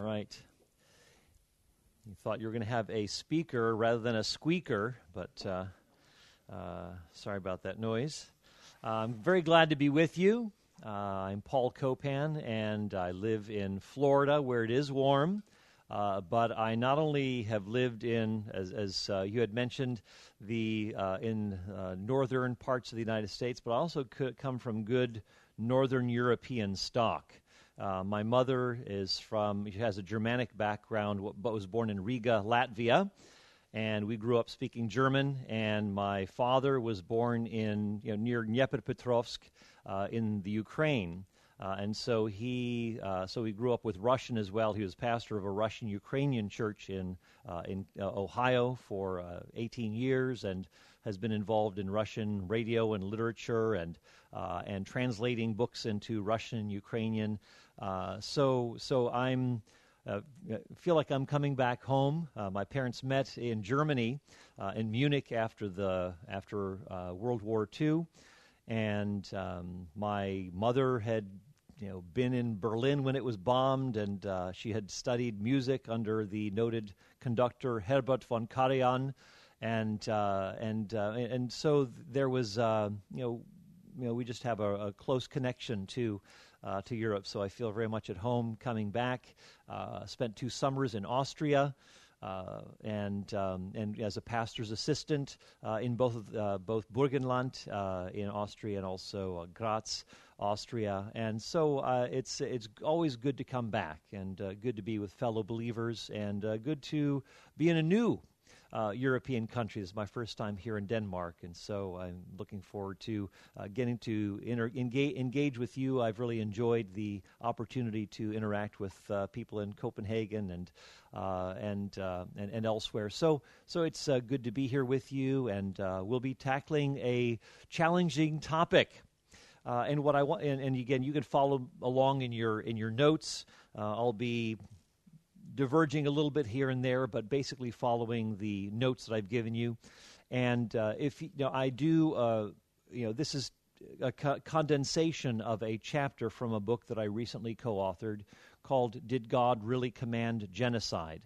All right. You thought you were going to have a speaker rather than a squeaker, but uh, uh, sorry about that noise. Uh, I'm very glad to be with you. Uh, I'm Paul Copan, and I live in Florida where it is warm. Uh, but I not only have lived in, as, as uh, you had mentioned, the in northern parts of the United States, but I also come from good northern European stock. Uh, my mother is from, she has a Germanic background, but was born in Riga, Latvia. And we grew up speaking German. And my father was born in, you know, near Dnepropetrovsk uh, in the Ukraine. Uh, and so he, uh, so he grew up with Russian as well. He was pastor of a Russian Ukrainian church in uh, in uh, Ohio for 18 years, and has been involved in Russian radio and literature, and and translating books into Russian and Ukrainian. Uh, so, so I'm uh, feel like I'm coming back home. Uh, my parents met in Germany, uh, in Munich, after the after uh, World War II, and um, my mother had you know been in Berlin when it was bombed, and uh, she had studied music under the noted conductor Herbert von Karajan, and and and so there was you know you know we just have a, a close connection to uh, to Europe. So I feel very much at home coming back. Uh, spent two summers in Austria. Uh, and um, and as a pastor's assistant uh, in both uh, both Burgenland uh, in Austria and also Graz, Austria, and so it's it's always good to come back and good to be with fellow believers and good to be in a new uh, European country. This is my first time here in Denmark, and so I'm looking forward to uh, getting to inter- engage, engage, with you. I've really enjoyed the opportunity to interact with uh, people in Copenhagen and uh, and, uh, and, and elsewhere. So so it's uh, good to be here with you, and we'll be tackling a challenging topic. and what I want, and, and, again, you can follow along in your in your notes. I'll be diverging a little bit here and there, but basically following the notes that I've given you. And uh, if you know, I do, uh, you know, this is a co- condensation of a chapter from a book that I recently co-authored called "Did God Really Command Genocide?"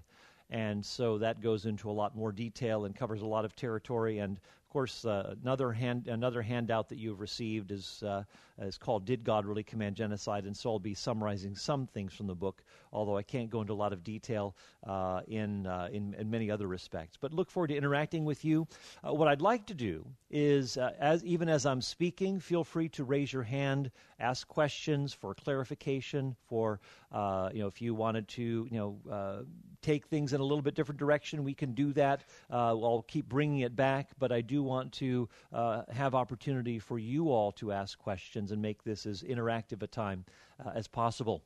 And so that goes into a lot more detail and covers a lot of territory. And course, uh, another hand, another handout that you've received is uh, is called "Did God Really Command Genocide?" And so I'll be summarizing some things from the book, although I can't go into a lot of detail uh, in, uh, in, in many other respects. But look forward to interacting with you. Uh, what I'd like to do is, uh, as even as I'm speaking, feel free to raise your hand, ask questions for clarification, for you know if you wanted to you know take things in a little bit different direction, we can do that. I'll keep bringing it back, but I do want to uh, have opportunity for you all to ask questions and make this as interactive a time uh, as possible.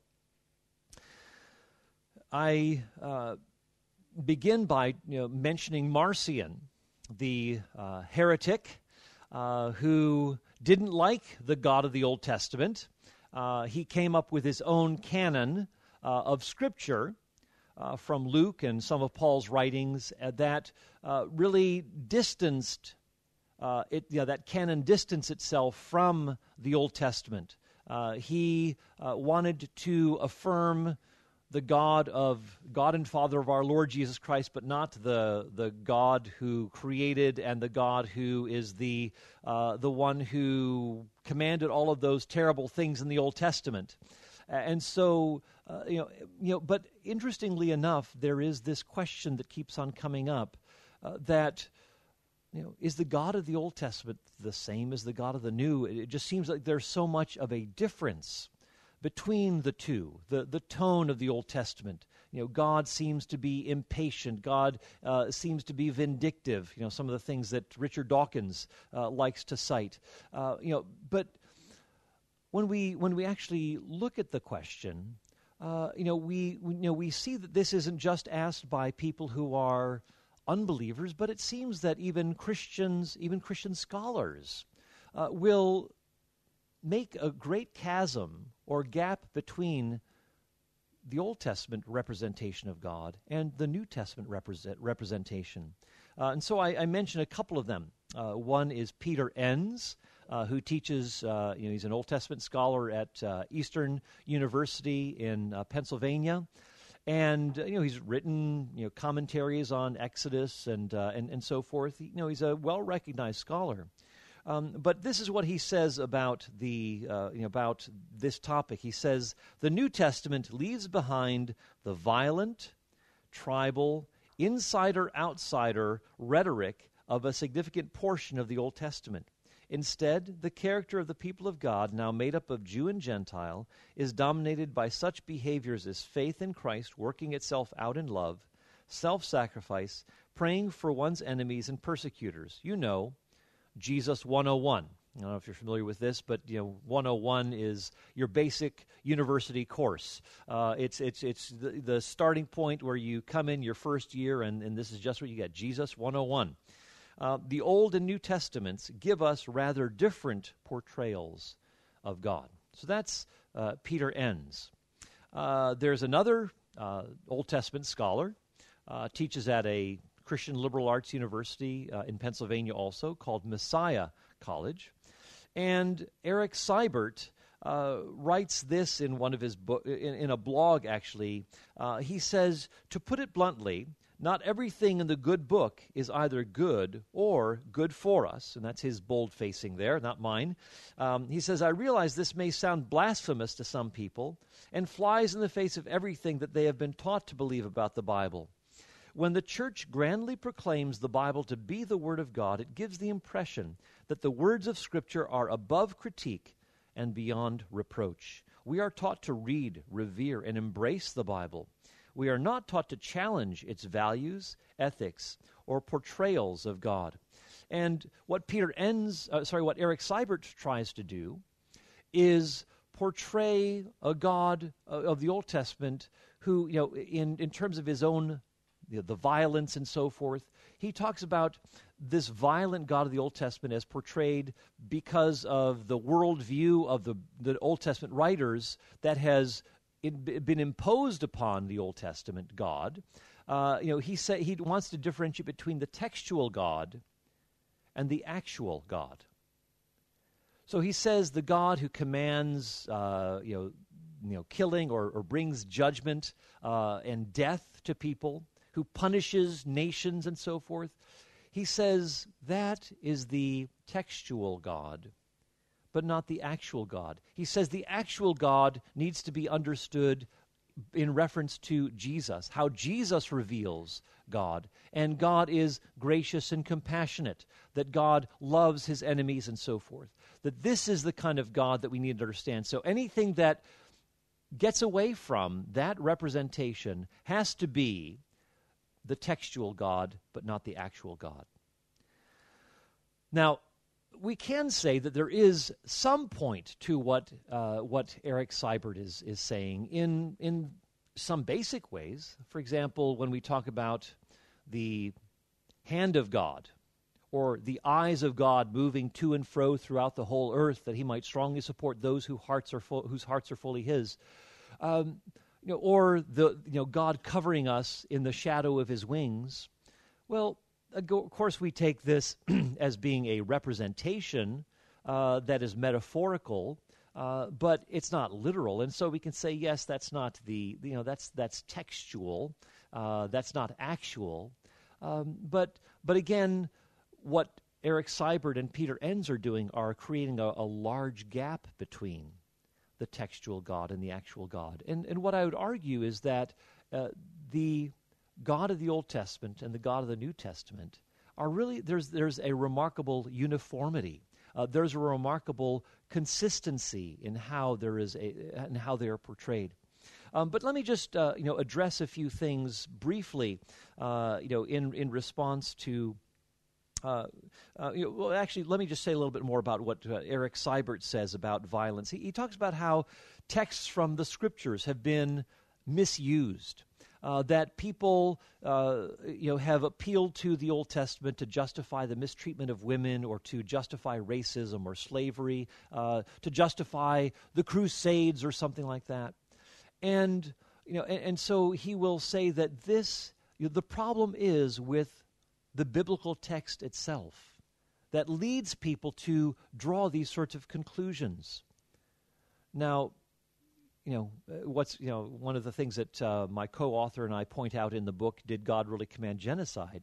I uh, begin by you know, mentioning Marcion, the uh, heretic uh, who didn't like the God of the Old Testament. Uh, he came up with his own canon of Scripture uh, from Luke and some of Paul's writings uh, that uh, really distanced uh, it, you know, that canon distanced itself from the Old Testament. Uh, he uh, wanted to affirm the God of God and Father of our Lord Jesus Christ, but not the the God who created and the God who is the the one who commanded all of those terrible things in the Old Testament. And so uh, you know, you know, but interestingly enough, there is this question that keeps on coming up uh, that you know, is the God of the Old Testament the same as the God of the New? It just seems like there's so much of a difference between the two. The the tone of the Old Testament, you know, God seems to be impatient. God uh, seems to be vindictive. You know, some of the things that Richard Dawkins uh, likes to cite. Uh, you know, but when we when we actually look at the question, uh, you know, we, we, you know, we see that this isn't just asked by people who are unbelievers, but it seems that even Christians, even Christian scholars, uh, will make a great chasm or gap between the Old Testament representation of God and the New Testament represent, representation. Uh, and so I, I mentioned a couple of them. Uh, one is Peter Enns, who teaches, uh, you know, he's an Old Testament scholar at uh, Eastern University in uh, Pennsylvania. and you know he's written you know commentaries on Exodus and uh, and and so forth. You know he's a well recognized scholar. Um, but this is what he says about the uh, you know, about this topic. He says the New Testament leaves behind the violent, tribal, insider outsider rhetoric of a significant portion of the Old Testament. Instead, the character of the people of God, now made up of Jew and Gentile, is dominated by such behaviors as faith in Christ working itself out in love, self sacrifice, praying for one's enemies and persecutors. You know, Jesus 101. I don't know if you're familiar with this, but you know, 101 is your basic university course. Uh, it's it's it's the, the, starting point where you come in your first year, and, and this is just what you get. Jesus 101. Uh, the Old and New Testaments give us rather different portrayals of God. So that's uh, Peter Enns. Uh, there's another uh, Old Testament scholar, uh, teaches at a Christian liberal arts university in Pennsylvania also called Messiah College. And Eric Seibert uh, writes this in one of his book, in, in a blog actually. Uh, he says, to put it bluntly, not everything in the good book is either good or good for us. And that's his bold facing there, not mine. Um, he says, I realize this may sound blasphemous to some people and flies in the face of everything that they have been taught to believe about the Bible. When the church grandly proclaims the Bible to be the Word of God, it gives the impression that the words of Scripture are above critique and beyond reproach. We are taught to read, revere, and embrace the Bible. We are not taught to challenge its values, ethics, or portrayals of God. And what Peter Enns, uh, sorry, what Eric Seibert tries to do is portray a God uh, of the Old Testament who, you know, in, in terms of his own the, the violence and so forth. He talks about this violent God of the Old Testament as portrayed because of the worldview of the, the Old Testament writers that has been imposed upon the Old Testament God. Uh, you know, he say, he wants to differentiate between the textual God and the actual God. So he says the God who commands, uh, you know, you know, killing or, or brings judgment uh, and death to people who punishes nations and so forth. He says that is the textual God, but not the actual God. He says the actual God needs to be understood in reference to Jesus, how Jesus reveals God. And God is gracious and compassionate, that God loves his enemies and so forth. That this is the kind of God that we need to understand. So anything that gets away from that representation has to be the textual God, but not the actual God. Now, we can say that there is some point to what uh, what Eric Seibert is is saying in in some basic ways. For example, when we talk about the hand of God or the eyes of God moving to and fro throughout the whole earth, that He might strongly support those whose hearts are whose hearts are fully His. Um, you know, or the you know God covering us in the shadow of His wings. Well, of course, we take this as being a representation uh, that is metaphorical, uh, but it's not literal, and so we can say yes, that's not the you know that's that's textual, uh, that's not actual, um, but but again, what Eric Seibert and Peter Enns are doing are creating a, a large gap between the textual God and the actual God. And, and what I would argue is that uh, the God of the Old Testament and the God of the New Testament are really, there's, there's a remarkable uniformity. Uh, there's a remarkable consistency in how there is a, in how they are portrayed. Um, but let me just uh, you know address a few things briefly, uh, you know, in in response to uh, uh, you know, well, actually, let me just say a little bit more about what uh, Eric Seibert says about violence. He, he, talks about how texts from the scriptures have been misused. Uh, that people, uh, you know, have appealed to the Old Testament to justify the mistreatment of women, or to justify racism or slavery, uh, to justify the Crusades or something like that, and you know, and, and so he will say that this, you know, the problem is with the biblical text itself that leads people to draw these sorts of conclusions. Now, you know, uh, what's you know one of the things that uh, my co-author and I point out in the book, "Did God Really Command Genocide?"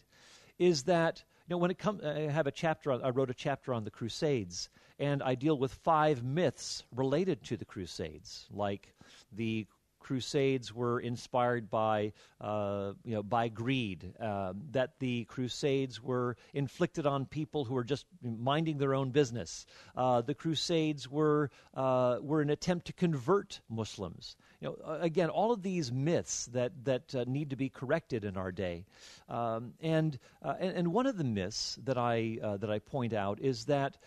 is that you know when it comes, I have a chapter. On, I wrote a chapter on the Crusades, and I deal with five myths related to the Crusades, like the Crusades were inspired by, uh, you know, by greed. Uh, that the Crusades were inflicted on people who were just minding their own business. Uh, the Crusades were uh, were an attempt to convert Muslims. You know, again, all of these myths that that uh, need to be corrected in our day. Um, and, uh, and, and one of the myths that I that I point out is that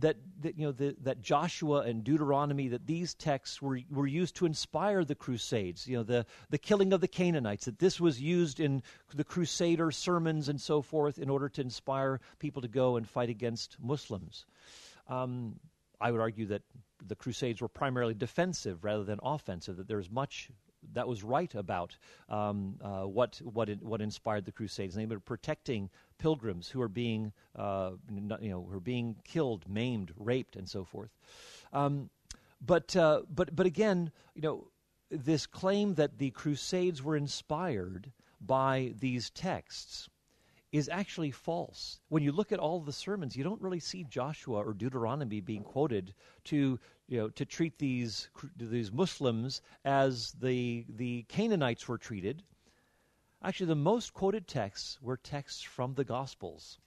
that, that you know the, that Joshua and Deuteronomy that these texts were were used to inspire the Crusades, you know, the, the killing of the Canaanites, that this was used in the Crusader sermons and so forth in order to inspire people to go and fight against Muslims. Um, I would argue that the Crusades were primarily defensive rather than offensive, that there's much that was right about um, uh, what what it, what inspired the Crusades. They were protecting pilgrims who are being uh, you know who being killed, maimed, raped, and so forth. Um, but uh, but but again, you know, this claim that the Crusades were inspired by these texts is actually false. When you look at all the sermons, you don't really see Joshua or Deuteronomy being quoted to you know to treat these these Muslims as the the Canaanites were treated. Actually, the most quoted texts were texts from the Gospels.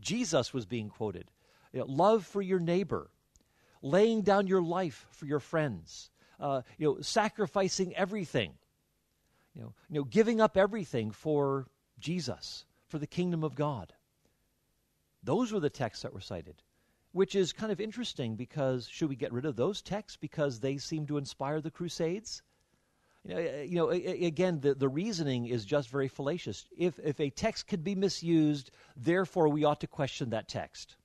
Jesus was being quoted. You know, love for your neighbor, laying down your life for your friends, uh, you know, sacrificing everything, you know, you know, giving up everything for Jesus, for the kingdom of God. Those were the texts that were cited, which is kind of interesting because should we get rid of those texts because they seem to inspire the Crusades? You know, you know again, the, the reasoning is just very fallacious. If, if a text could be misused, therefore we ought to question that text.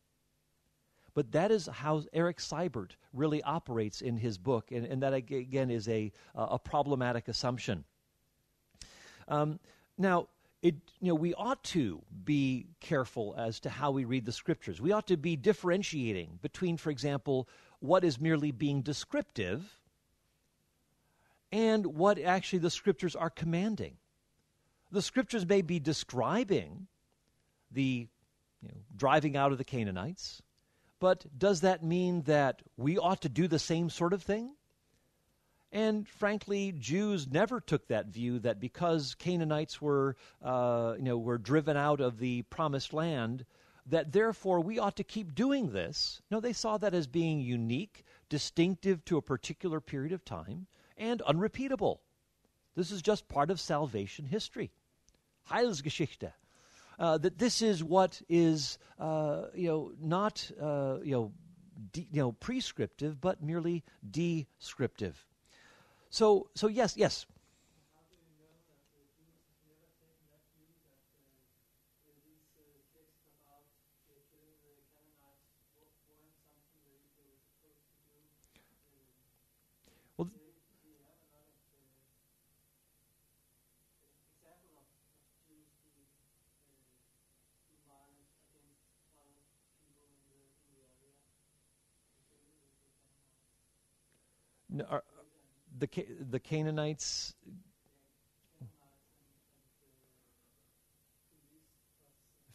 But that is how Eric Seibert really operates in his book, and, and that again is a, a problematic assumption. Um, now, it, you know, we ought to be careful as to how we read the scriptures. We ought to be differentiating between, for example, what is merely being descriptive and what actually the scriptures are commanding. The scriptures may be describing the you know, driving out of the Canaanites, but does that mean that we ought to do the same sort of thing? And frankly, Jews never took that view that because Canaanites were, uh, you know, were driven out of the promised land, that therefore we ought to keep doing this. No, they saw that as being unique, distinctive to a particular period of time, and unrepeatable. This is just part of salvation history. Heilsgeschichte uh, that this is what is, uh, you know, not, uh, you know, de- you know, prescriptive, but merely descriptive. So, so yes, yes. are, uh, the the Canaanites.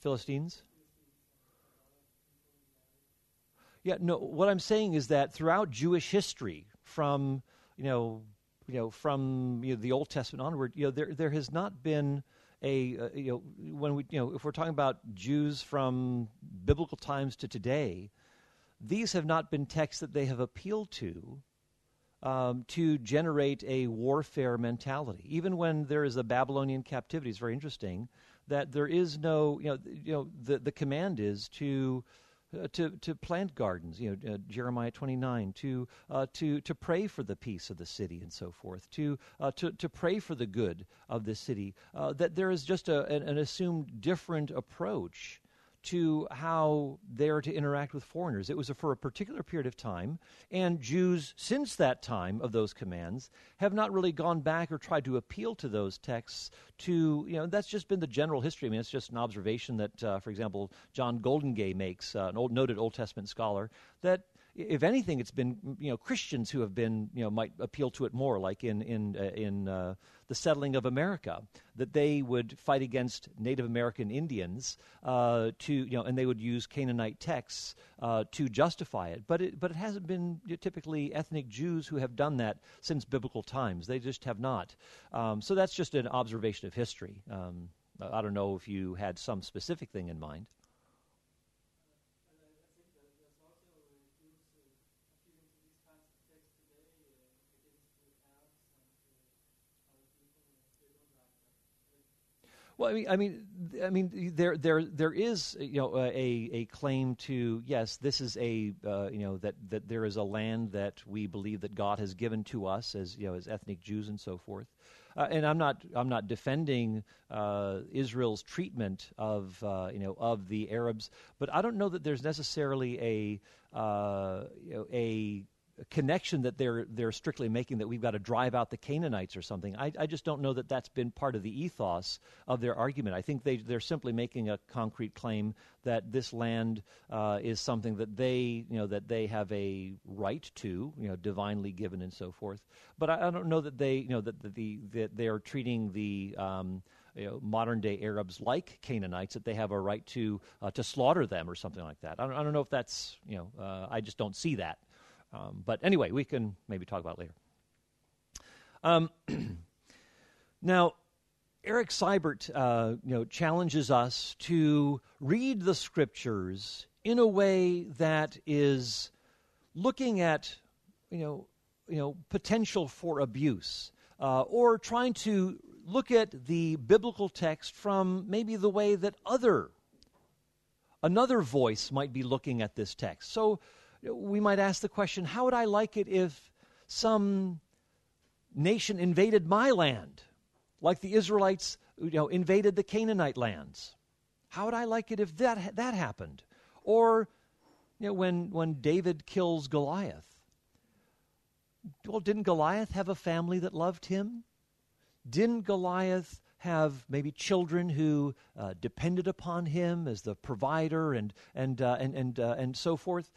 Philistines? Yeah, no. What I'm saying is that throughout Jewish history, from you know, you know, from you know, the Old Testament onward, you know, there there has not been a uh, you know when we you know if we're talking about Jews from biblical times to today, these have not been texts that they have appealed to um, to generate a warfare mentality. Even when there is a Babylonian captivity, it's very interesting that there is no, you know, you know the, the command is to. Uh, to to plant gardens, you know, uh, Jeremiah twenty nine. To uh, to to pray for the peace of the city and so forth. To uh, to to pray for the good of the city. Uh, that there is just a, an, an assumed different approach to how they're to interact with foreigners. It was for a particular period of time, and Jews, since that time of those commands, have not really gone back or tried to appeal to those texts. To you know, that's just been the general history. I mean, it's just an observation that, uh, for example, John Goldingay makes, uh, an old, noted Old Testament scholar, that if anything, it's been you know Christians who have been you know might appeal to it more, like in in uh, in uh, the settling of America, that they would fight against Native American Indians uh, to you know, and they would use Canaanite texts uh, to justify it. But it but it hasn't been typically ethnic Jews who have done that since biblical times. They just have not. Um, so that's just an observation of history. Um, I don't know if you had some specific thing in mind. Well, I mean, I mean, I mean, there, there, there is, you know, a, a claim to yes, this is a, uh, you know, that, that there is a land that we believe that God has given to us as, you know, as ethnic Jews and so forth. Uh, and I'm not, I'm not defending uh, Israel's treatment of, uh, you know, of the Arabs, but I don't know that there's necessarily a, uh, you know, a connection that they're they're strictly making that we've got to drive out the Canaanites or something. I, I just don't know that that's been part of the ethos of their argument. I think they they're simply making a concrete claim that this land uh, is something that they you know that they have a right to you know divinely given and so forth. But I, I don't know that they you know that, the that they are treating the um, you know, modern day Arabs like Canaanites that they have a right to uh, to slaughter them or something like that. I don't, I don't know if that's you know uh, I just don't see that. Um, but anyway, we can maybe talk about later. Um, now, Eric Seibert, uh, you know, challenges us to read the scriptures in a way that is looking at, you know, you know, potential for abuse, uh, or trying to look at the biblical text from maybe the way that other another voice might be looking at this text. So we might ask the question how would I like it if some nation invaded my land, like the Israelites you know, invaded the Canaanite lands? How would I like it if that, that happened? Or you know, when, when David kills Goliath. Well, didn't Goliath have a family that loved him? Didn't Goliath have maybe children who uh, depended upon him as the provider and, and, uh, and, and, uh, and so forth?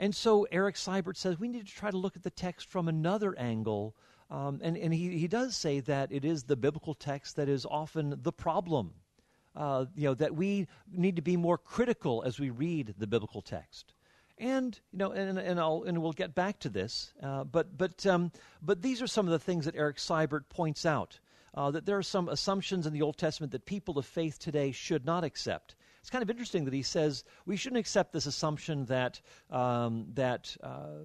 And so Eric Seibert says we need to try to look at the text from another angle. Um, and and he, he does say that it is the biblical text that is often the problem. Uh, you know, that we need to be more critical as we read the biblical text. And you know, and and I'll and we'll get back to this. Uh, but but um, but these are some of the things that Eric Seibert points out. Uh, that there are some assumptions in the Old Testament that people of faith today should not accept. It's kind of interesting that he says we shouldn't accept this assumption that um, that uh,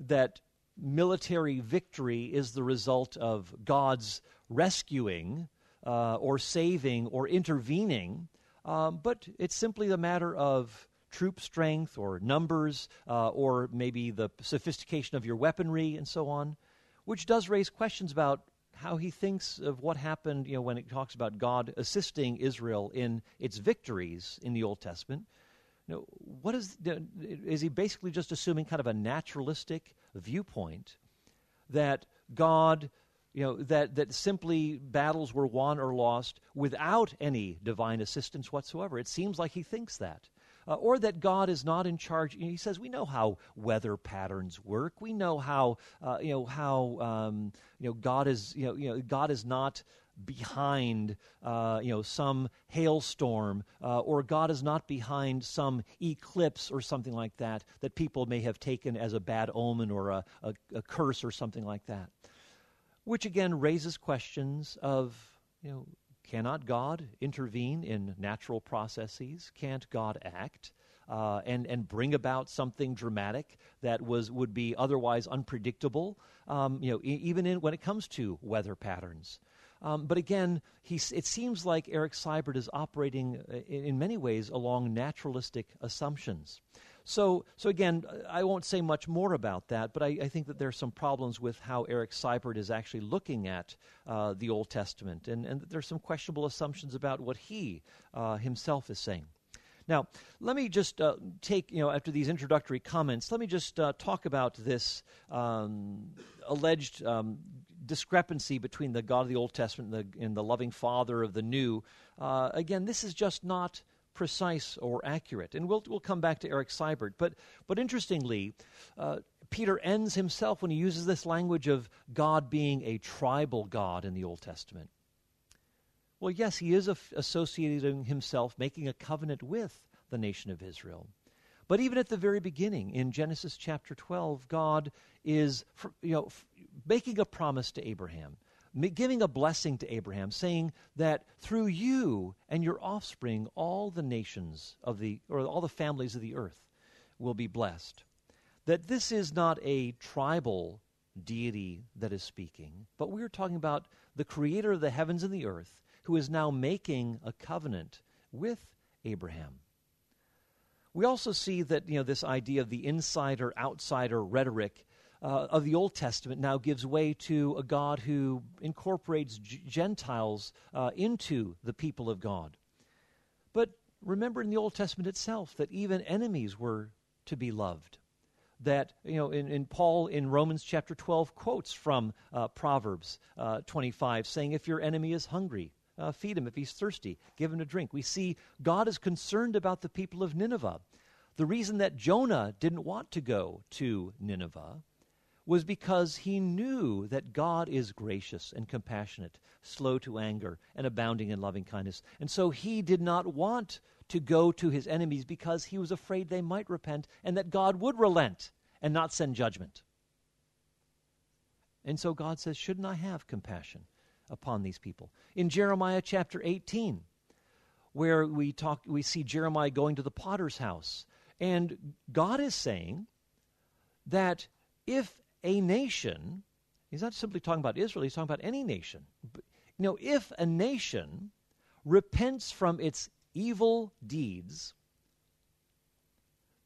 that military victory is the result of God's rescuing uh, or saving or intervening, um, but it's simply a matter of troop strength or numbers uh, or maybe the sophistication of your weaponry and so on, which does raise questions about how he thinks of what happened, you know, when it talks about God assisting Israel in its victories in the Old Testament. You know, what is is he basically just assuming kind of a naturalistic viewpoint that God, you know, that that simply battles were won or lost without any divine assistance whatsoever? It seems like he thinks that uh, or that God is not in charge. He says we know how weather patterns work. We know how uh, you know how um, you know God is you know you know God is not behind uh, you know some hailstorm uh, or God is not behind some eclipse or something like that that people may have taken as a bad omen or a, a, a curse or something like that which again raises questions of you know Cannot God intervene in natural processes? Can't God act? Uh, and and bring about something dramatic that was would be otherwise unpredictable. Um, you know, e- even in, when it comes to weather patterns. Um, but again, he's, it seems like Eric Seibert is operating uh, in many ways along naturalistic assumptions. So, so again, I won't say much more about that, but I, I think that there are some problems with how Eric Seibert is actually looking at uh, the Old Testament, and, and there's some questionable assumptions about what he uh, himself is saying. Now, let me just uh, take, you know, after these introductory comments, let me just uh, talk about this um, alleged um, discrepancy between the God of the Old Testament and the, and the loving Father of the New. Uh, again, this is just not precise or accurate. And we'll, we'll come back to Eric Seibert. But, but interestingly, uh, Peter Enns himself when he uses this language of God being a tribal God in the Old Testament. Well, yes, he is associating himself, making a covenant with the nation of Israel. But even at the very beginning, in Genesis chapter 12, God is you know, making a promise to Abraham, giving a blessing to Abraham, saying that through you and your offspring, all the nations of the, or all the families of the earth will be blessed. That this is not a tribal deity that is speaking, but we're talking about the creator of the heavens and the earth who is now making a covenant with Abraham. We also see that you know this idea of the insider outsider rhetoric uh, of the Old Testament now gives way to a God who incorporates G- Gentiles uh, into the people of God. But remember in the Old Testament itself that even enemies were to be loved. That, you know, in, in Paul in Romans chapter 12 quotes from uh, Proverbs uh, 25 saying, If your enemy is hungry, uh, feed him. If he's thirsty, give him a drink. We see God is concerned about the people of Nineveh. The reason that Jonah didn't want to go to Nineveh was because he knew that God is gracious and compassionate, slow to anger, and abounding in loving kindness. And so he did not want to go to his enemies because he was afraid they might repent and that God would relent and not send judgment. And so God says, Shouldn't I have compassion? upon these people. In Jeremiah chapter 18, where we talk we see Jeremiah going to the potter's house and God is saying that if a nation he's not simply talking about Israel he's talking about any nation you know if a nation repents from its evil deeds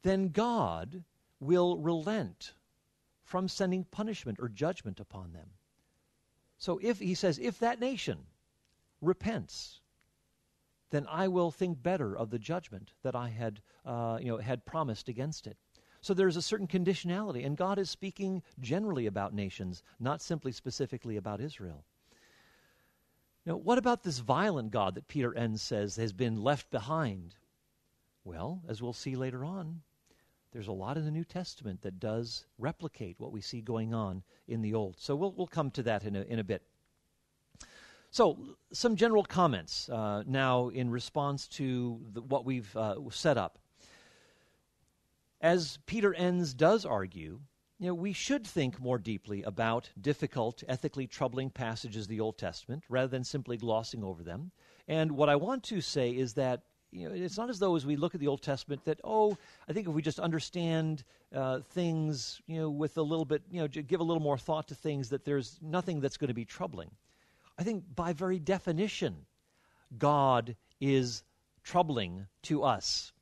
then God will relent from sending punishment or judgment upon them so if he says, if that nation repents, then I will think better of the judgment that I had, uh, you know, had promised against it. So there's a certain conditionality, and God is speaking generally about nations, not simply specifically about Israel. Now, what about this violent God that Peter Enns says has been left behind? Well, as we'll see later on, there's a lot in the New Testament that does replicate what we see going on in the Old. So we'll, we'll come to that in a, in a bit. So, some general comments uh, now in response to the, what we've uh, set up. As Peter Enns does argue, you know, we should think more deeply about difficult, ethically troubling passages of the Old Testament rather than simply glossing over them. And what I want to say is that you know, it's not as though as we look at the Old Testament that, oh, I think if we just understand uh, things, you know, with a little bit, you know, give a little more thought to things, that there's nothing that's going to be troubling. I think by very definition, God is troubling to us.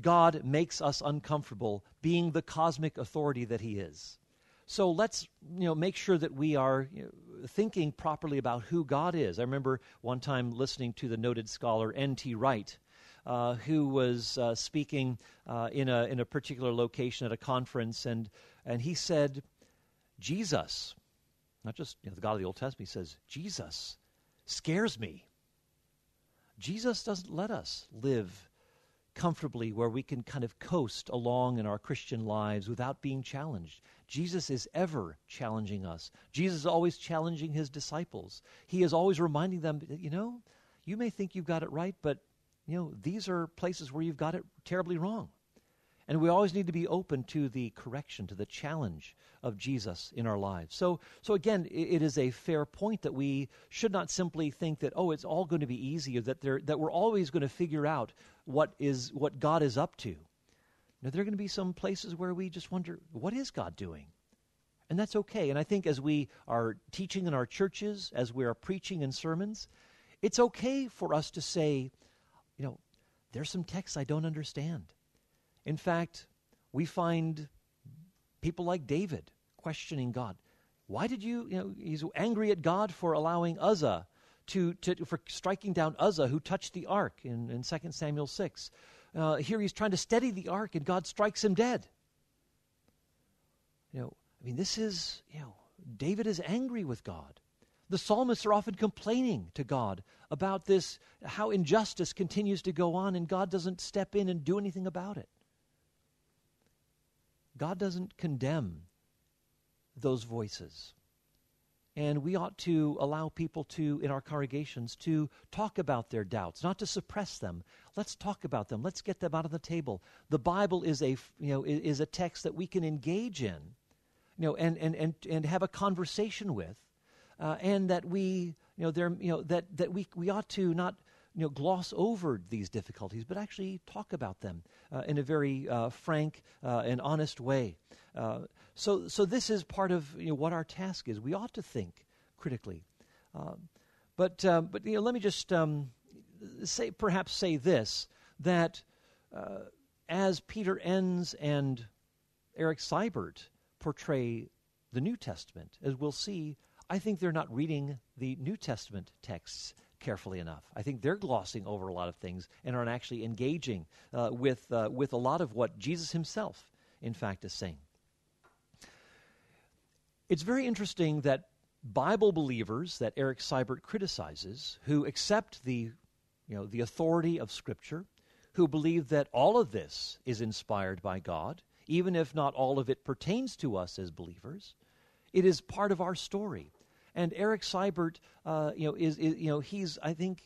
God makes us uncomfortable, being the cosmic authority that He is. So let's you know make sure that we are you know, thinking properly about who God is. I remember one time listening to the noted scholar N.T. Wright, uh, who was uh, speaking uh, in, a, in a particular location at a conference, and, and he said, Jesus, not just you know, the God of the Old Testament, he says, Jesus scares me. Jesus doesn't let us live comfortably where we can kind of coast along in our Christian lives without being challenged. Jesus is ever challenging us. Jesus is always challenging his disciples. He is always reminding them, you know, you may think you've got it right, but you know, these are places where you've got it terribly wrong. And we always need to be open to the correction, to the challenge of Jesus in our lives. So, so again, it, is a fair point that we should not simply think that, oh, it's all going to be easy, or that, that we're always going to figure out what, is, what God is up to. Now, there are going to be some places where we just wonder, what is God doing? And that's okay. And I think as we are teaching in our churches, as we are preaching in sermons, it's okay for us to say, you know, there's some texts I don't understand. In fact, we find people like David questioning God. Why did you, you know, he's angry at God for allowing Uzzah to, to for striking down Uzzah who touched the ark in, in 2 Samuel 6. Uh, here he's trying to steady the ark and God strikes him dead. You know, I mean, this is, you know, David is angry with God. The psalmists are often complaining to God about this, how injustice continues to go on, and God doesn't step in and do anything about it. God doesn't condemn those voices. And we ought to allow people to, in our congregations, to talk about their doubts, not to suppress them. Let's talk about them. Let's get them out of the table. The Bible is a, you know, is a text that we can engage in, you know, and, and, and, and have a conversation with, uh, and that we, you know, there, you know, that, that we, we ought to not, you know, gloss over these difficulties, but actually talk about them uh, in a very uh, frank uh, and honest way. Uh, so, so this is part of you know, what our task is. We ought to think critically. Um, but, uh, but you know, let me just um, say, perhaps say this, that uh, as Peter Enns and Eric Seibert portray the New Testament, as we'll see, I think they're not reading the New Testament texts carefully enough. I think they're glossing over a lot of things and aren't actually engaging uh, with, uh, with a lot of what Jesus himself, in fact, is saying. It's very interesting that Bible believers that Eric Seibert criticizes, who accept the, you know, the authority of Scripture, who believe that all of this is inspired by God, even if not all of it pertains to us as believers, it is part of our story. And Eric Seibert, uh, you know, is, is, you know he's I think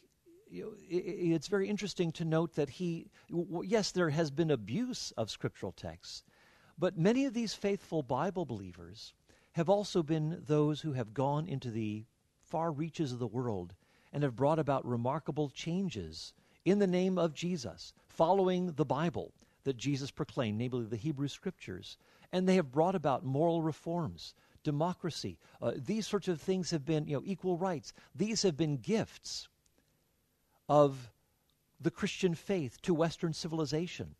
you know, it, it's very interesting to note that he, yes, there has been abuse of scriptural texts, but many of these faithful Bible believers have also been those who have gone into the far reaches of the world and have brought about remarkable changes in the name of Jesus, following the Bible that Jesus proclaimed, namely the Hebrew Scriptures. And they have brought about moral reforms, democracy. Uh, these sorts of things have been, you know, equal rights. These have been gifts of the Christian faith to Western civilization.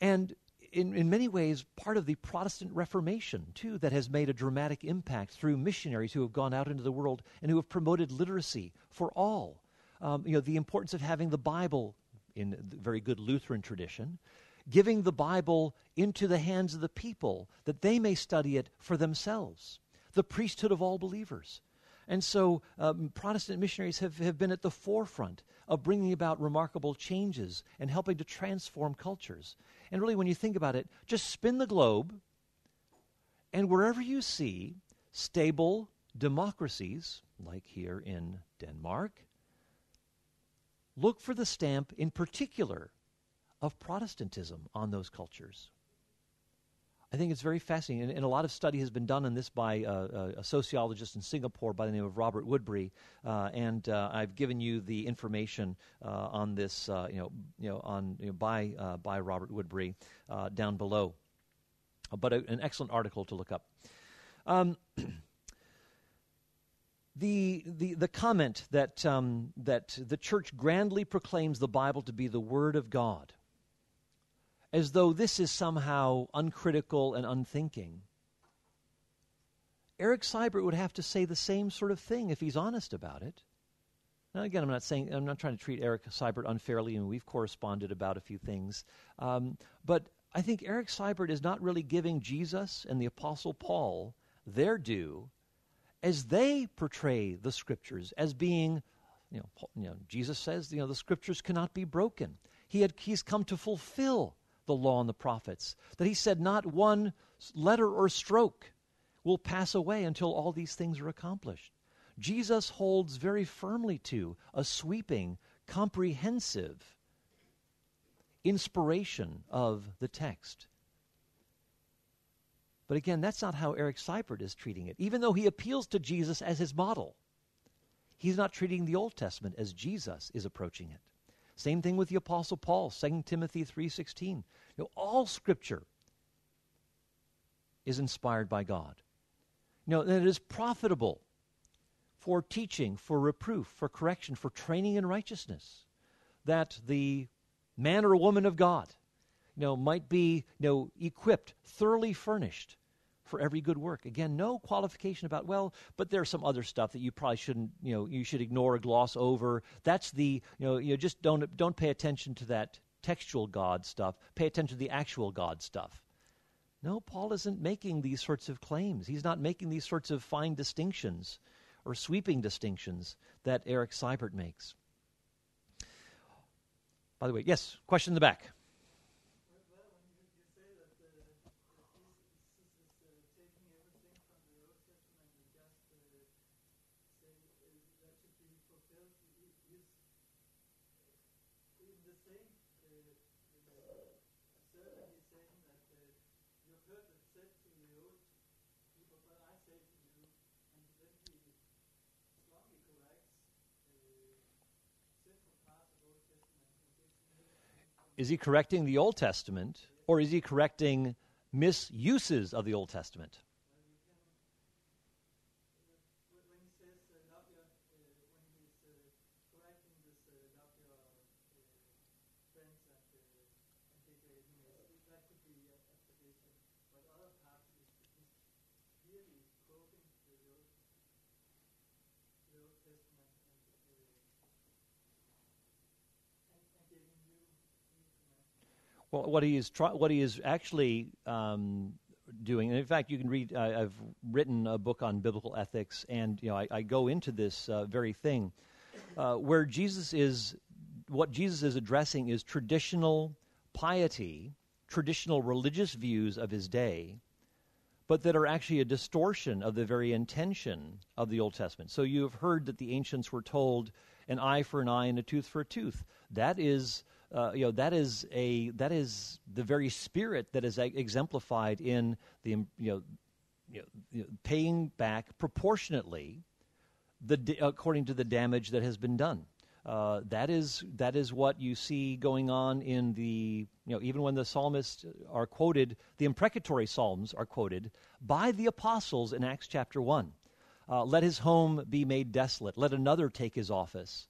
And in, in many ways part of the Protestant Reformation, too, that has made a dramatic impact through missionaries who have gone out into the world and who have promoted literacy for all. Um, you know, the importance of having the Bible in very good Lutheran tradition, giving the Bible into the hands of the people that they may study it for themselves, the priesthood of all believers. And so um, Protestant missionaries have, have been at the forefront of bringing about remarkable changes and helping to transform cultures. And really, when you think about it, just spin the globe, and wherever you see stable democracies, like here in Denmark, look for the stamp in particular of Protestantism on those cultures. I think it's very fascinating, and, and, a lot of study has been done on this by uh, uh, a sociologist in Singapore by the name of Robert Woodberry. uh, and uh, I've given you the information uh, on this, uh, you know, you know, on you know, by by Robert Woodberry down below. But a, an excellent article to look up. Um, the, the, the comment that, um, that the church grandly proclaims the Bible to be the Word of God as though this is somehow uncritical and unthinking. Eric Seibert would have to say the same sort of thing if he's honest about it. Now, again, I'm not saying I'm not trying to treat Eric Seibert unfairly, and we've corresponded about a few things. Um, but I think Eric Seibert is not really giving Jesus and the Apostle Paul their due as they portray the Scriptures as being, you know, you know Jesus says, you know, the Scriptures cannot be broken. He had, he's come to fulfill the law and the prophets. That he said, not one letter or stroke will pass away until all these things are accomplished. Jesus holds very firmly to a sweeping, comprehensive inspiration of the text. But again, that's not how Eric Seibert is treating it. Even though he appeals to Jesus as his model, he's not treating the Old Testament as Jesus is approaching it. Same thing with the apostle Paul, 2 Timothy 3:16. You know, all scripture is inspired by God. You know, that it is profitable for teaching, for reproof, for correction, for training in righteousness. That the man or woman of God, you know, might be, you know, equipped, thoroughly furnished for every good work. Again, no qualification about, well, but there's some other stuff that you probably shouldn't, you know, you should ignore or gloss over. That's the, you know, you know, just don't don't pay attention to that textual God stuff. Pay attention to the actual God stuff. No, Paul isn't making these sorts of claims. He's not making these sorts of fine distinctions or sweeping distinctions that Eric Seibert makes. By the way, yes, question in the back. Is he correcting the Old Testament or is he correcting misuses of the Old Testament? What he is try- what he is actually um, doing, and in fact, you can read. I've written a book on biblical ethics, and you know, I, I go into this uh, very thing, uh, where Jesus is, what Jesus is addressing is traditional piety, traditional religious views of his day, but that are actually a distortion of the very intention of the Old Testament. So you have heard that the ancients were told, "An eye for an eye and a tooth for a tooth." That is uh, you know that is a that is the very spirit that is exemplified in the you know, you know paying back proportionately the according to the damage that has been done. Uh, that is that is what you see going on in the you know even when the psalmists are quoted, the imprecatory psalms are quoted by the apostles in Acts chapter one. Uh, let his home be made desolate. Let another take his office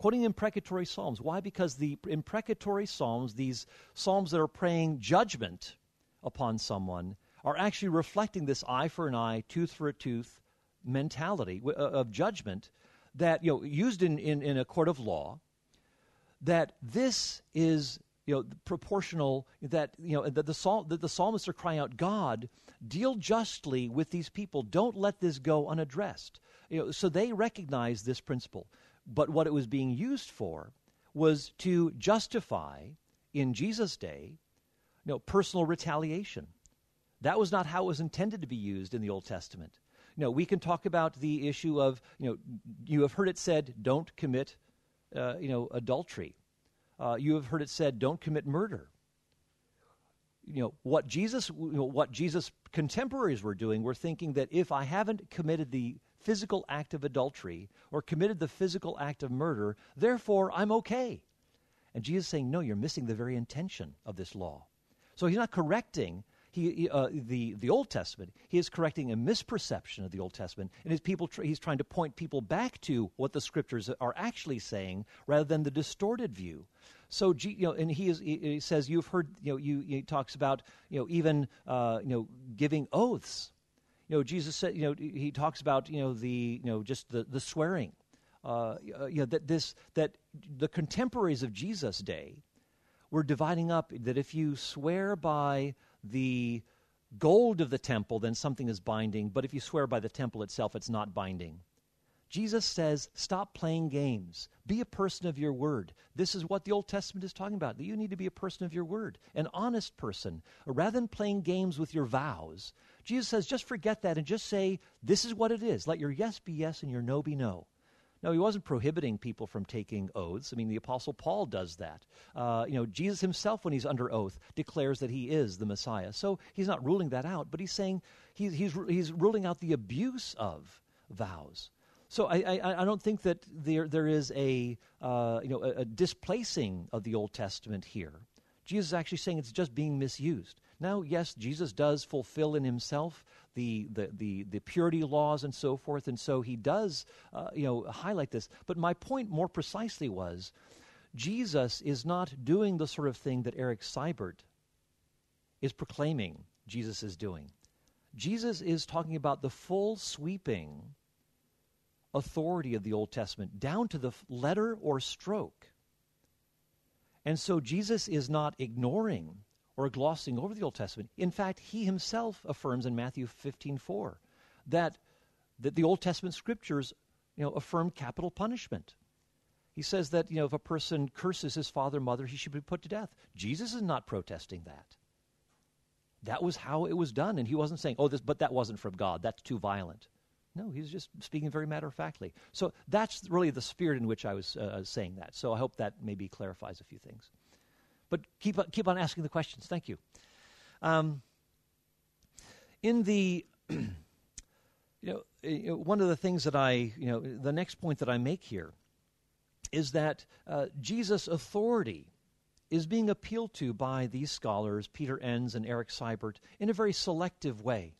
quoting imprecatory psalms. Why? Because the imprecatory psalms, these psalms that are praying judgment upon someone, are actually reflecting this eye for an eye, tooth for a tooth mentality uh, of judgment that, you know, used in, in, in a court of law, that this is you know, proportional that you know that the, psalm, that the psalmists are crying out, God, deal justly with these people. Don't let this go unaddressed. You know, so they recognize this principle. But what it was being used for was to justify, in Jesus' day, you know, personal retaliation. That was not how it was intended to be used in the Old Testament. You know, we can talk about the issue of, you know, you have heard it said, don't commit, uh, you know, adultery. Uh, you have heard it said, don't commit murder. You know, what Jesus, you know, what Jesus' contemporaries were doing were thinking that if I haven't committed the physical act of adultery or committed the physical act of murder, therefore I'm okay. And Jesus is saying, no, you're missing the very intention of this law. So he's not correcting he, uh, the, the Old Testament. He is correcting a misperception of the Old Testament, and his people tr- he's trying to point people back to what the Scriptures are actually saying rather than the distorted view. So, you know, and he, is, he says, you've heard, you know, you, he talks about, you know, even, uh, you know, giving oaths you know, Jesus said, you know, he talks about, you know, the, you know, just the, the swearing. Uh, uh, you know, that this, that the contemporaries of Jesus' day were dividing up that if you swear by the gold of the temple, then something is binding, but if you swear by the temple itself, it's not binding. Jesus says, stop playing games. Be a person of your word. This is what the Old Testament is talking about, that you need to be a person of your word, an honest person. Rather than playing games with your vows, Jesus says, just forget that and just say, this is what it is. Let your yes be yes and your no be no. No, he wasn't prohibiting people from taking oaths. I mean, the Apostle Paul does that. Uh, you know, Jesus himself, when he's under oath, declares that he is the Messiah. So he's not ruling that out, but he's saying he's, he's, he's ruling out the abuse of vows. So I, I, I, don't think that there, there is a, uh, you know, a, a, displacing of the Old Testament here. Jesus is actually saying it's just being misused. Now, yes, Jesus does fulfill in himself the, the, the, the purity laws and so forth, and so he does, uh, you know, highlight this. But my point more precisely was Jesus is not doing the sort of thing that Eric Seibert is proclaiming Jesus is doing. Jesus is talking about the full sweeping authority of the Old Testament down to the letter or stroke. And so Jesus is not ignoring or glossing over the Old Testament. In fact, he himself affirms in Matthew 15:4 that that the Old Testament scriptures, you know, affirm capital punishment. He says that, you know, if a person curses his father and mother, he should be put to death. Jesus is not protesting that. That was how it was done, and he wasn't saying, oh, this, but that wasn't from God. That's too violent. No, he's just speaking very matter of factly. So that's really the spirit in which I was uh, saying that. So I hope that maybe clarifies a few things. But keep, keep on asking the questions. Thank you. Um, in the, you know, one of the things that I, you know, the next point that I make here is that uh, Jesus' authority is being appealed to by these scholars, Peter Enns and Eric Seibert, in a very selective way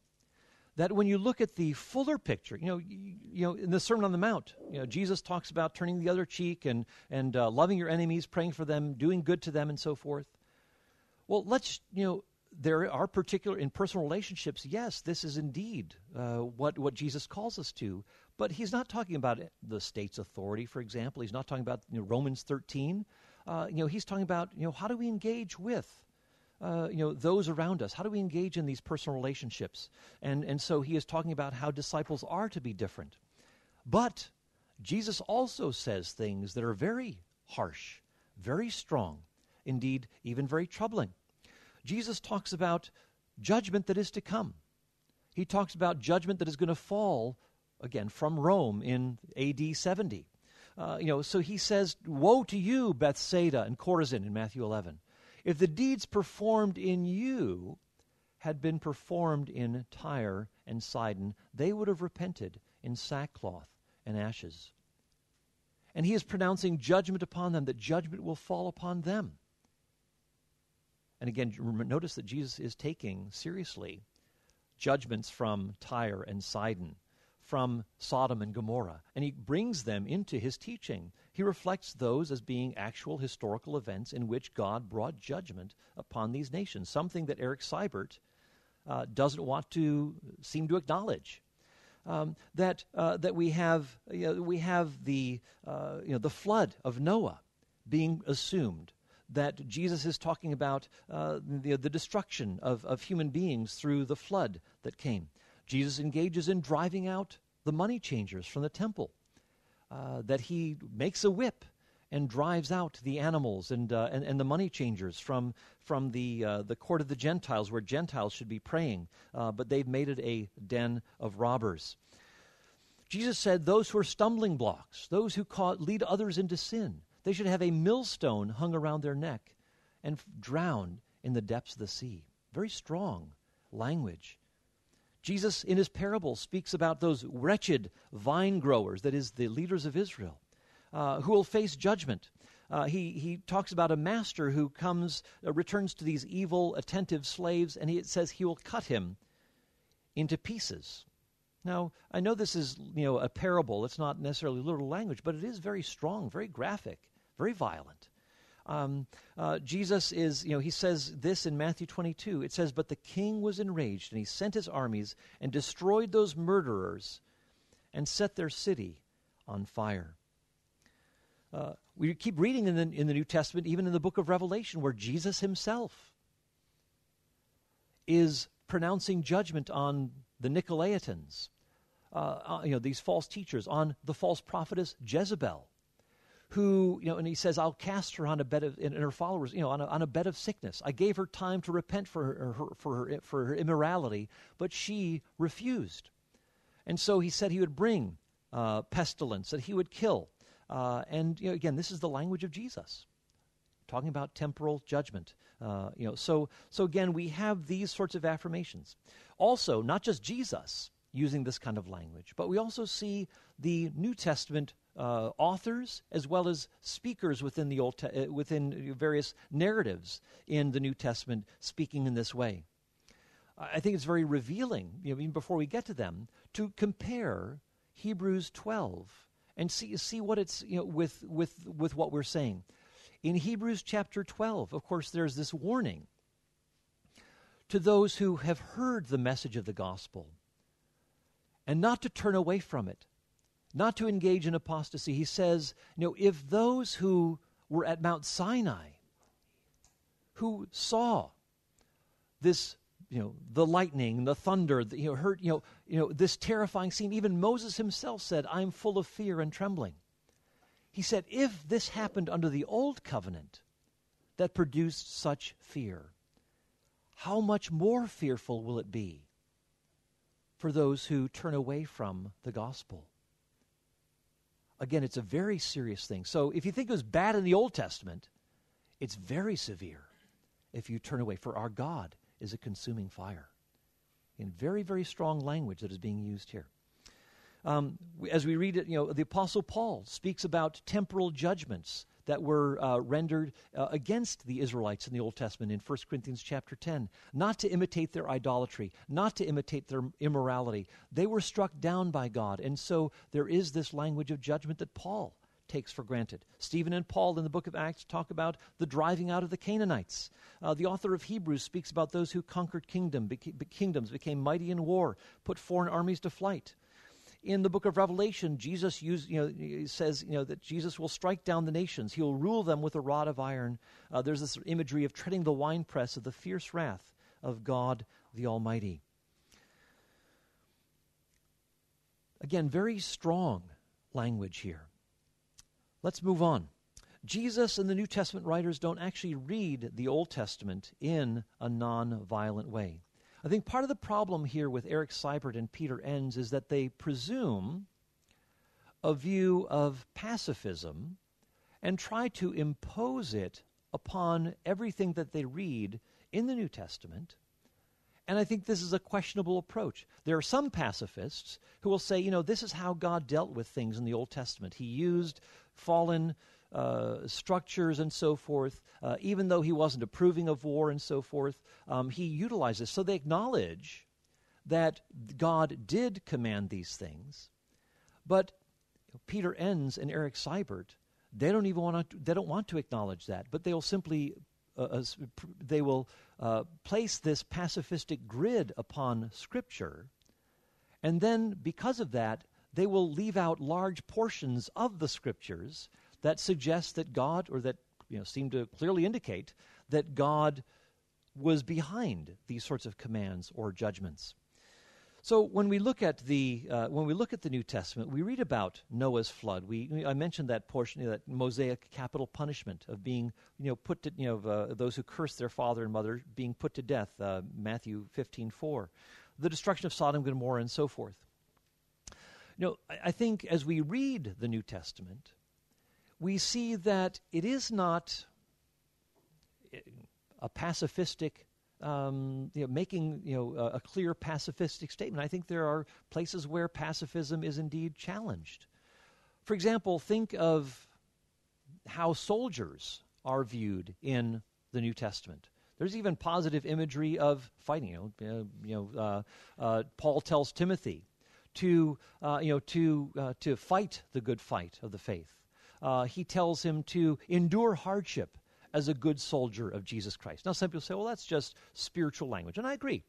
that when you look at the fuller picture, you know, you, you, know, in the Sermon on the Mount, you know, Jesus talks about turning the other cheek and and uh, loving your enemies, praying for them, doing good to them, and so forth. Well, let's you know, there are particular in personal relationships. Yes, this is indeed uh, what what Jesus calls us to, but he's not talking about the state's authority, for example. He's not talking about you know, Romans thirteen. Uh, you know, he's talking about you know how do we engage with uh, you know, those around us? How do we engage in these personal relationships? And, and so he is talking about how disciples are to be different. But Jesus also says things that are very harsh, very strong, indeed, even very troubling. Jesus talks about judgment that is to come. He talks about judgment that is going to fall, again, from Rome in AD 70. Uh, you know, so he says, Woe to you, Bethsaida and Chorazin in Matthew 11. If the deeds performed in you had been performed in Tyre and Sidon, they would have repented in sackcloth and ashes. And he is pronouncing judgment upon them, that judgment will fall upon them. And again, notice that Jesus is taking seriously judgments from Tyre and Sidon, from Sodom and Gomorrah, and he brings them into his teaching. He reflects those as being actual historical events in which God brought judgment upon these nations, something that Eric Seibert uh, doesn't want to seem to acknowledge. Um, that uh, that we have you know, we have the uh, you know the flood of Noah being assumed that Jesus is talking about uh, the, the destruction of, of human beings through the flood that came. Jesus engages in driving out the money changers from the temple uh, that he makes a whip and drives out the animals and, uh, and, and, the money changers from, from the, uh, the court of the Gentiles, where Gentiles should be praying, uh, but they've made it a den of robbers. Jesus said, Those who are stumbling blocks, those who lead others into sin, they should have a millstone hung around their neck and f- drowned in the depths of the sea. Very strong language. Jesus, in his parable, speaks about those wretched vine growers, that is, the leaders of Israel, uh, who will face judgment. Uh, he, he talks about a master who comes, uh, returns to these evil, attentive slaves, and he, it says he will cut him into pieces. Now, I know this is you know a parable; it's not necessarily literal language, but it is very strong, very graphic, very violent. Um, uh, Jesus is, you know, he says this in Matthew 22. It says, But the king was enraged, and he sent his armies and destroyed those murderers and set their city on fire. Uh, we keep reading in the, in the New Testament, even in the book of Revelation, where Jesus himself is pronouncing judgment on the Nicolaitans, uh, uh, you know, these false teachers, on the false prophetess Jezebel who, you know, and he says, I'll cast her on a bed of, and her followers, you know, on a, on a bed of sickness. I gave her time to repent for her, her, for, her, for her immorality, but she refused. And so he said he would bring uh, pestilence, that he would kill. Uh, and, you know, again, this is the language of Jesus, talking about temporal judgment. Uh, you know, so, so again, we have these sorts of affirmations. Also, not just Jesus using this kind of language, but we also see the New Testament uh, authors as well as speakers within the Old Te- uh, within various narratives in the New Testament speaking in this way. I think it's very revealing, you know, even before we get to them, to compare Hebrews 12 and see see what it's you know with with with what we're saying. In Hebrews chapter 12, of course, there's this warning to those who have heard the message of the gospel and not to turn away from it not to engage in apostasy. He says, you know, if those who were at Mount Sinai, who saw this you know, the lightning, the thunder, the, you know, hurt, you know, you know, this terrifying scene. Even Moses himself said, "I'm full of fear and trembling." He said, "If this happened under the old covenant, that produced such fear, how much more fearful will it be for those who turn away from the gospel?" Again, it's a very serious thing. So, if you think it was bad in the Old Testament, it's very severe if you turn away. For our God is a consuming fire. In very, very strong language that is being used here. Um, as we read it, you know, the Apostle Paul speaks about temporal judgments that were uh, rendered uh, against the Israelites in the Old Testament in 1 Corinthians chapter 10. Not to imitate their idolatry, not to imitate their immorality. They were struck down by God. And so there is this language of judgment that Paul takes for granted. Stephen and Paul in the book of Acts talk about the driving out of the Canaanites. Uh, the author of Hebrews speaks about those who conquered kingdom, beca- kingdoms, became mighty in war, put foreign armies to flight. In the book of Revelation, Jesus used, you know, says you know, that Jesus will strike down the nations. He will rule them with a rod of iron. Uh, there's this imagery of treading the winepress of the fierce wrath of God the Almighty. Again, very strong language here. Let's move on. Jesus and the New Testament writers don't actually read the Old Testament in a non-violent way. I think part of the problem here with Eric Seibert and Peter Enns is that they presume a view of pacifism and try to impose it upon everything that they read in the New Testament. And I think this is a questionable approach. There are some pacifists who will say, you know, this is how God dealt with things in the Old Testament. He used fallen uh, structures and so forth, uh, even though he wasn't approving of war and so forth, um, he utilizes. So they acknowledge that God did command these things, but Peter Enns and Eric Seibert, they don't even want to. They don't want to acknowledge that, but they will simply uh, uh they will uh, place this pacifistic grid upon Scripture, and then because of that, they will leave out large portions of the scriptures that suggest that God, or that you know, seem to clearly indicate that God was behind these sorts of commands or judgments. So when we look at the uh, when we look at the New Testament, we read about Noah's flood. We I mentioned that portion, that Mosaic capital punishment of being you know put to you know uh, those who curse their father and mother being put to death. Uh, Matthew fifteen four, the destruction of Sodom and Gomorrah and so forth. You know, I, I think as we read the New Testament, we see that it is not a pacifistic um, you know, making you know, a, a, clear pacifistic statement. I think there are places where pacifism is indeed challenged. For example, think of how soldiers are viewed in the New Testament. There's even positive imagery of fighting. You know, uh, you know uh, uh, Paul tells Timothy to, uh, you know, to, uh, to fight the good fight of the faith. Uh, he tells him to endure hardship as a good soldier of Jesus Christ. Now, some people say, well, that's just spiritual language, and I agree.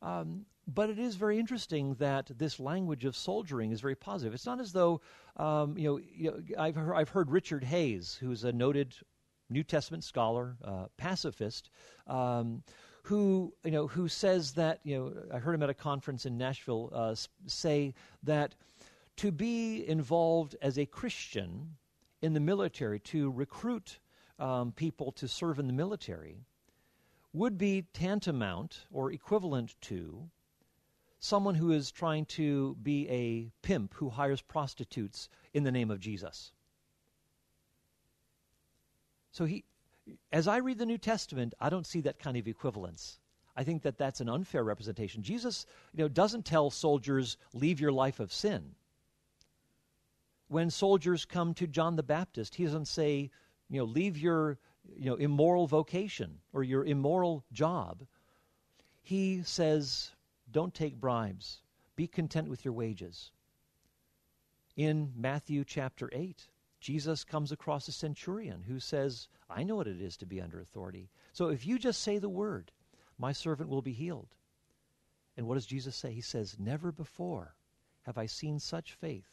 Um, but it is very interesting that this language of soldiering is very positive. It's not as though, um, you, know, you, know, I've, heard, I've heard Richard Hays, who's a noted New Testament scholar, uh, pacifist, um, who you know who says that you know I heard him at a conference in Nashville uh, say that to be involved as a Christian in the military to recruit um, people to serve in the military would be tantamount or equivalent to someone who is trying to be a pimp who hires prostitutes in the name of Jesus. So he, as I read the New Testament, I don't see that kind of equivalence. I think that that's an unfair representation. Jesus, you know, doesn't tell soldiers, "Leave your life of sin." When soldiers come to John the Baptist, he doesn't say, you know, leave your, you know, immoral vocation or your immoral job. He says, don't take bribes. Be content with your wages. In Matthew chapter 8, Jesus comes across a centurion who says, I know what it is to be under authority. So if you just say the word, my servant will be healed. And what does Jesus say? He says, Never before have I seen such faith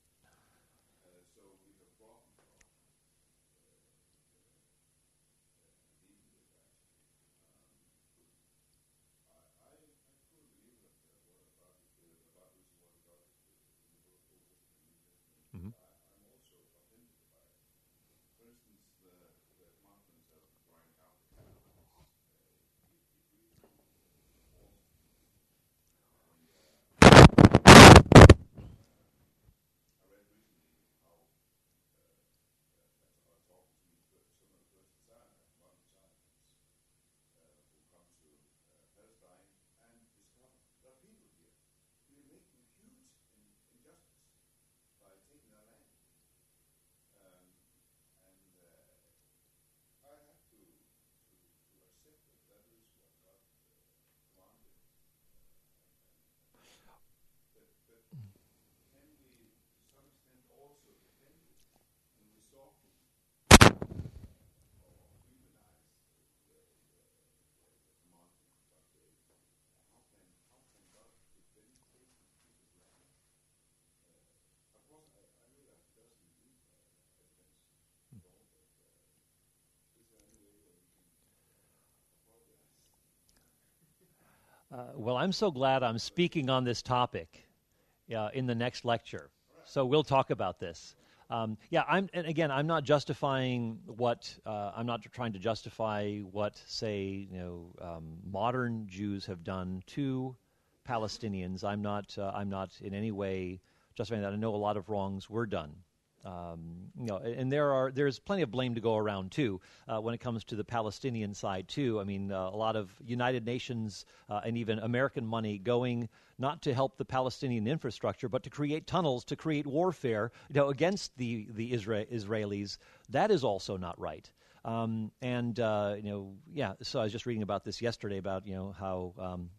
Uh, well, I'm so glad I'm speaking on this topic uh, in the next lecture. So we'll talk about this. Um, yeah, I'm, and again, I'm not justifying what uh, I'm not trying to justify what, say, you know, um, modern Jews have done to Palestinians. I'm not. Uh, I'm not in any way justifying that. I know a lot of wrongs were done um, you know, and there are there's plenty of blame to go around too uh, when it comes to the Palestinian side too. I mean, uh, a lot of United Nations uh, and even American money going not to help the Palestinian infrastructure, but to create tunnels to create warfare, you know, against the the Isra- Israelis. That is also not right. Um, and uh, you know, yeah. So I was just reading about this yesterday about you know how. Um,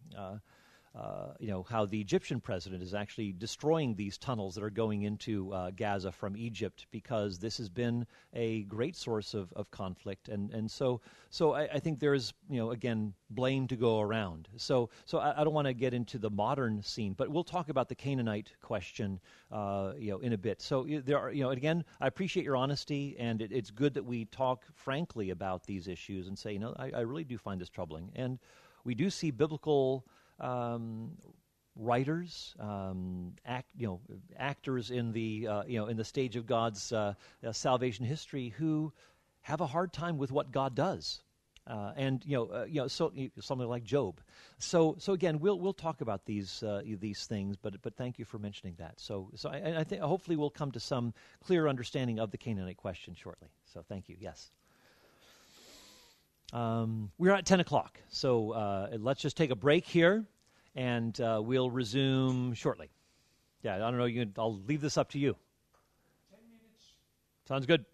uh, you know, how the Egyptian president is actually destroying these tunnels that are going into uh, Gaza from Egypt because this has been a great source of, of conflict. And, and so, so I, I think there's, you know, again, blame to go around. So, so I, I don't want to get into the modern scene, but we'll talk about the Canaanite question, uh, you know, in a bit. So there are, you know, again, I appreciate your honesty, and it, it's good that we talk frankly about these issues and say, you know, I, I really do find this troubling. And we do see biblical um, writers, um, act, you know, actors in the uh, you know in the stage of God's uh, uh, salvation history who have a hard time with what God does. Uh, and you know, uh, you know, so something like Job. So, so again, we'll we'll talk about these uh, these things. But but thank you for mentioning that. So, so I, I think hopefully we'll come to some clear understanding of the Canaanite question shortly. So, thank you. Yes. Um, we're at 10 o'clock, so uh, let's just take a break here, and uh, we'll resume shortly. Yeah, I don't know. You can, I'll leave this up to you. 10 minutes. Sounds good.